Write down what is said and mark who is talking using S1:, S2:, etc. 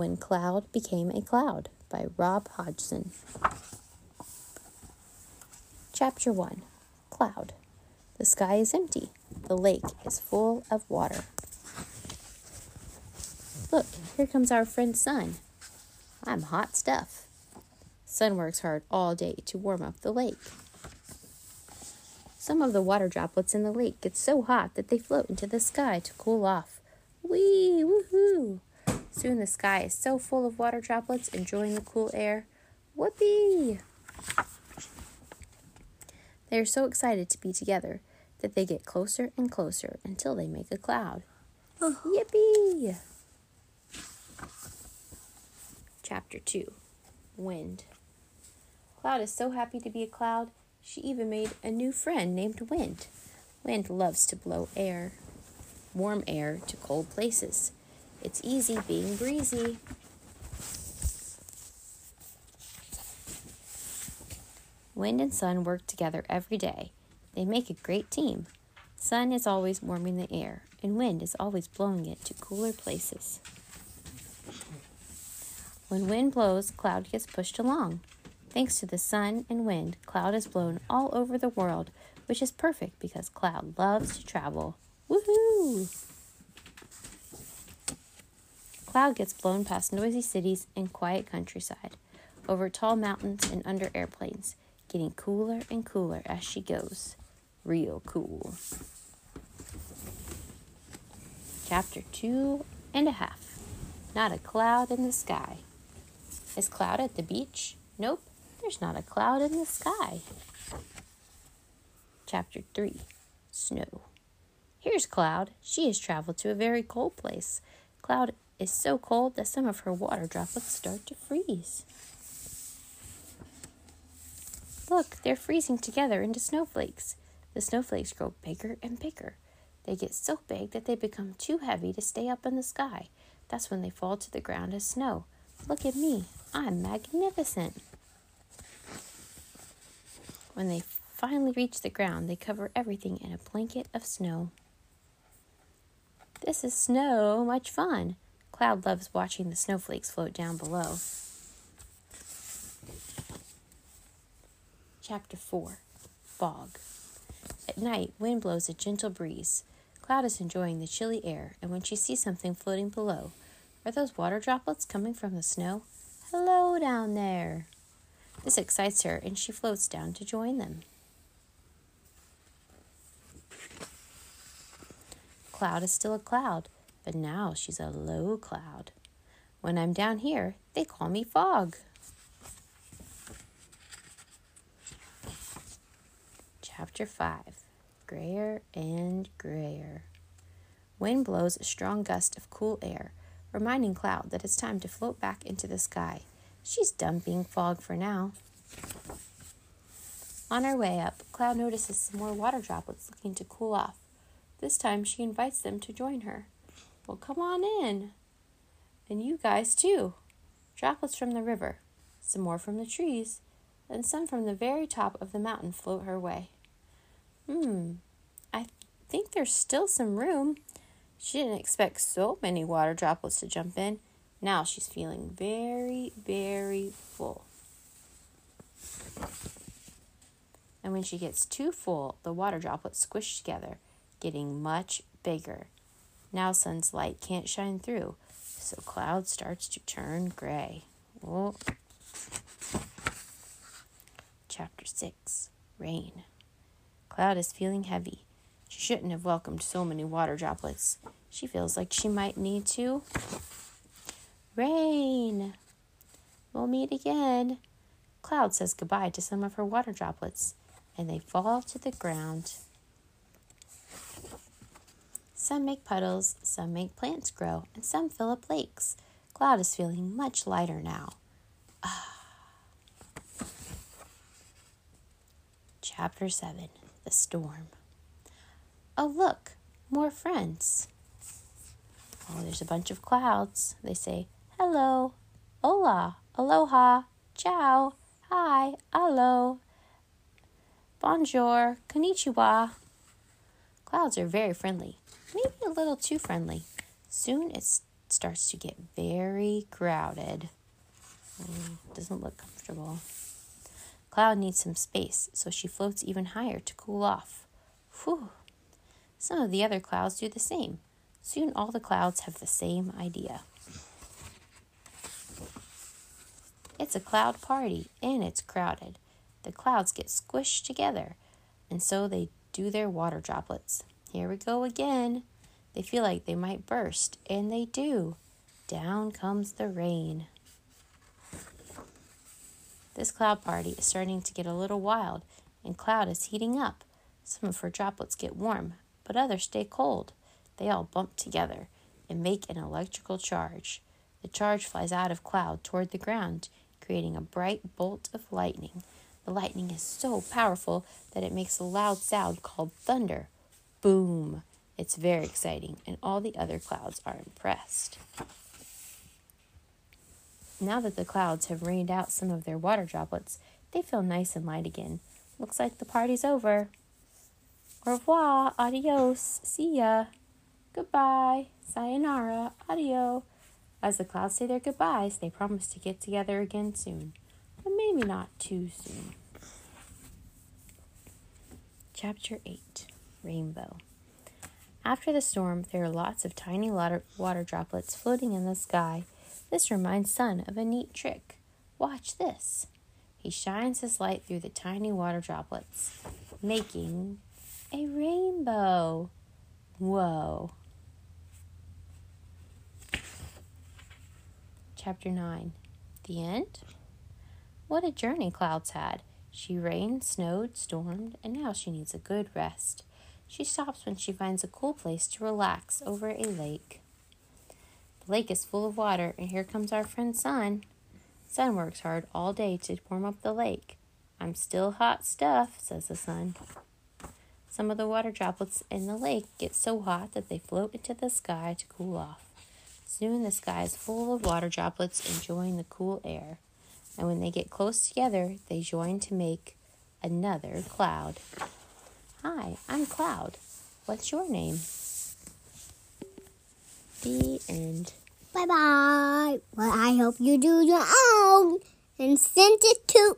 S1: When Cloud Became a Cloud by Rob Hodgson. Chapter 1 Cloud. The sky is empty. The lake is full of water. Look, here comes our friend Sun. I'm hot stuff. Sun works hard all day to warm up the lake. Some of the water droplets in the lake get so hot that they float into the sky to cool off. Whee! Woohoo! Soon the sky is so full of water droplets enjoying the cool air. Whoopee! They are so excited to be together that they get closer and closer until they make a cloud. Uh-huh. Yippee! Chapter 2 Wind. Cloud is so happy to be a cloud, she even made a new friend named Wind. Wind loves to blow air, warm air to cold places. It's easy being breezy. Wind and sun work together every day. They make a great team. Sun is always warming the air, and wind is always blowing it to cooler places. When wind blows, cloud gets pushed along. Thanks to the sun and wind, cloud is blown all over the world, which is perfect because cloud loves to travel. Woohoo! Cloud gets blown past noisy cities and quiet countryside, over tall mountains and under airplanes, getting cooler and cooler as she goes. Real cool. Chapter two and a half. Not a cloud in the sky. Is Cloud at the beach? Nope, there's not a cloud in the sky. Chapter 3 Snow. Here's Cloud. She has traveled to a very cold place. Cloud is so cold that some of her water droplets start to freeze. Look, they're freezing together into snowflakes. The snowflakes grow bigger and bigger. They get so big that they become too heavy to stay up in the sky. That's when they fall to the ground as snow. Look at me. I'm magnificent. When they finally reach the ground, they cover everything in a blanket of snow. This is so much fun. Cloud loves watching the snowflakes float down below. Chapter 4 Fog. At night, wind blows a gentle breeze. Cloud is enjoying the chilly air, and when she sees something floating below, are those water droplets coming from the snow? Hello down there. This excites her, and she floats down to join them. Cloud is still a cloud, but now she's a low cloud. When I'm down here, they call me fog. Chapter 5 Grayer and Grayer. Wind blows a strong gust of cool air, reminding Cloud that it's time to float back into the sky. She's done being fog for now. On our way up, Cloud notices some more water droplets looking to cool off. This time she invites them to join her. Well, come on in. And you guys too. Droplets from the river, some more from the trees, and some from the very top of the mountain float her way. Hmm, I think there's still some room. She didn't expect so many water droplets to jump in. Now she's feeling very, very full. And when she gets too full, the water droplets squish together, getting much bigger. Now sun's light can't shine through, so cloud starts to turn gray. Oh. Chapter 6 Rain. Cloud is feeling heavy. She shouldn't have welcomed so many water droplets. She feels like she might need to. Rain! We'll meet again. Cloud says goodbye to some of her water droplets, and they fall to the ground. Some make puddles, some make plants grow, and some fill up lakes. Cloud is feeling much lighter now. Ah. Chapter 7 The Storm. Oh, look, more friends. Oh, there's a bunch of clouds. They say, hello, hola, aloha, ciao, hi, alo, bonjour, konnichiwa. Clouds are very friendly, maybe a little too friendly. Soon it starts to get very crowded. Mm, doesn't look comfortable. Cloud needs some space, so she floats even higher to cool off. Whew. Some of the other clouds do the same. Soon all the clouds have the same idea. It's a cloud party, and it's crowded. The clouds get squished together, and so they do their water droplets. Here we go again. They feel like they might burst, and they do. Down comes the rain. This cloud party is starting to get a little wild, and Cloud is heating up. Some of her droplets get warm, but others stay cold. They all bump together and make an electrical charge. The charge flies out of Cloud toward the ground, creating a bright bolt of lightning. The lightning is so powerful that it makes a loud sound called thunder. Boom! It's very exciting, and all the other clouds are impressed. Now that the clouds have rained out some of their water droplets, they feel nice and light again. Looks like the party's over. Au revoir, adios, see ya, goodbye, sayonara, adio. As the clouds say their goodbyes, they promise to get together again soon, but maybe not too soon. Chapter 8 Rainbow After the storm, there are lots of tiny water, droplets floating in the sky. This reminds Sun of a neat trick. Watch this. He shines his light through the tiny water droplets, making a rainbow. Whoa. Chapter 9 The End? What a journey Clouds had. She rained, snowed, stormed, and now she needs a good rest. She stops when she finds a cool place to relax over a lake. The lake is full of water, and here comes our friend Sun. Sun works hard all day to warm up the lake. I'm still hot stuff, says the sun. Some of the water droplets in the lake get so hot that they float into the sky to cool off. Soon the sky is full of water droplets enjoying the cool air and when they get close together, they join to make another cloud. Hi, I'm Cloud. What's your name? The end.
S2: Bye bye. Well, I hope you do your own and send it to